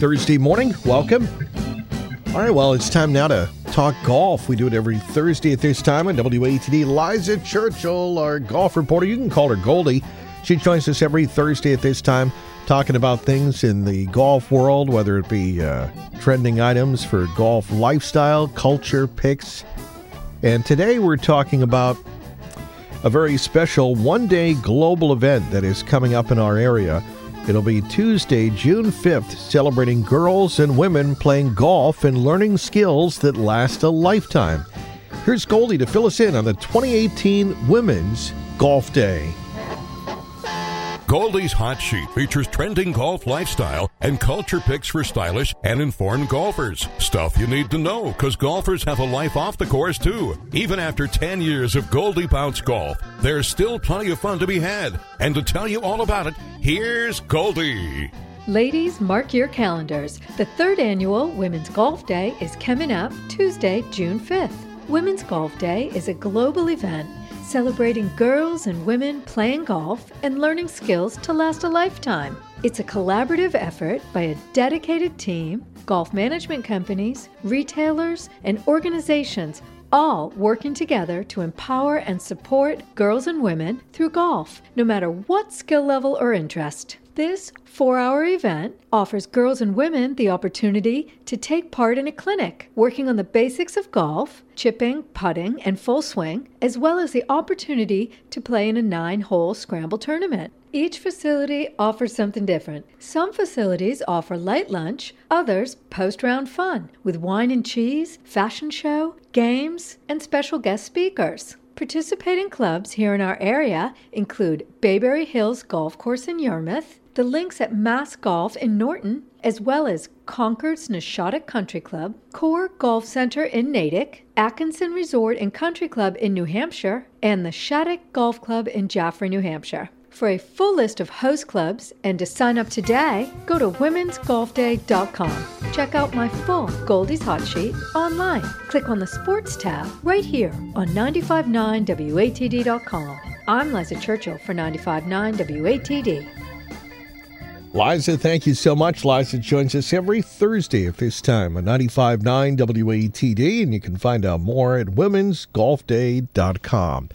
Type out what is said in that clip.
Thursday morning. Welcome. All right, well, it's time now to talk golf. We do it every Thursday at this time on WATD. Liza Churchill, our golf reporter, you can call her Goldie. She joins us every Thursday at this time talking about things in the golf world, whether it be uh, trending items for golf lifestyle, culture, picks. And today we're talking about a very special one day global event that is coming up in our area. It'll be Tuesday, June 5th, celebrating girls and women playing golf and learning skills that last a lifetime. Here's Goldie to fill us in on the 2018 Women's Golf Day. Goldie's Hot Sheet features trending golf lifestyle and culture picks for stylish and informed golfers. Stuff you need to know because golfers have a life off the course too. Even after 10 years of Goldie Bounce Golf, there's still plenty of fun to be had. And to tell you all about it, here's Goldie. Ladies, mark your calendars. The third annual Women's Golf Day is coming up Tuesday, June 5th. Women's Golf Day is a global event celebrating girls and women playing golf and learning skills to last a lifetime. It's a collaborative effort by a dedicated team, golf management companies, retailers, and organizations all working together to empower and support girls and women through golf, no matter what skill level or interest. This four hour event offers girls and women the opportunity to take part in a clinic working on the basics of golf, chipping, putting, and full swing, as well as the opportunity to play in a nine hole scramble tournament. Each facility offers something different. Some facilities offer light lunch, others post round fun with wine and cheese, fashion show, games, and special guest speakers. Participating clubs here in our area include Bayberry Hills Golf Course in Yarmouth, the links at Mass Golf in Norton, as well as Concord's Nashawtuc Country Club, Core Golf Center in Natick, Atkinson Resort and Country Club in New Hampshire, and the Shattuck Golf Club in Jaffrey, New Hampshire. For a full list of host clubs and to sign up today, go to womensgolfday.com. Check out my full Goldie's Hot Sheet online. Click on the Sports tab right here on 959WATD.com. I'm Liza Churchill for 959 WATD. Liza, thank you so much. Liza joins us every Thursday at this time on 95.9 WATD, and you can find out more at womensgolfday.com.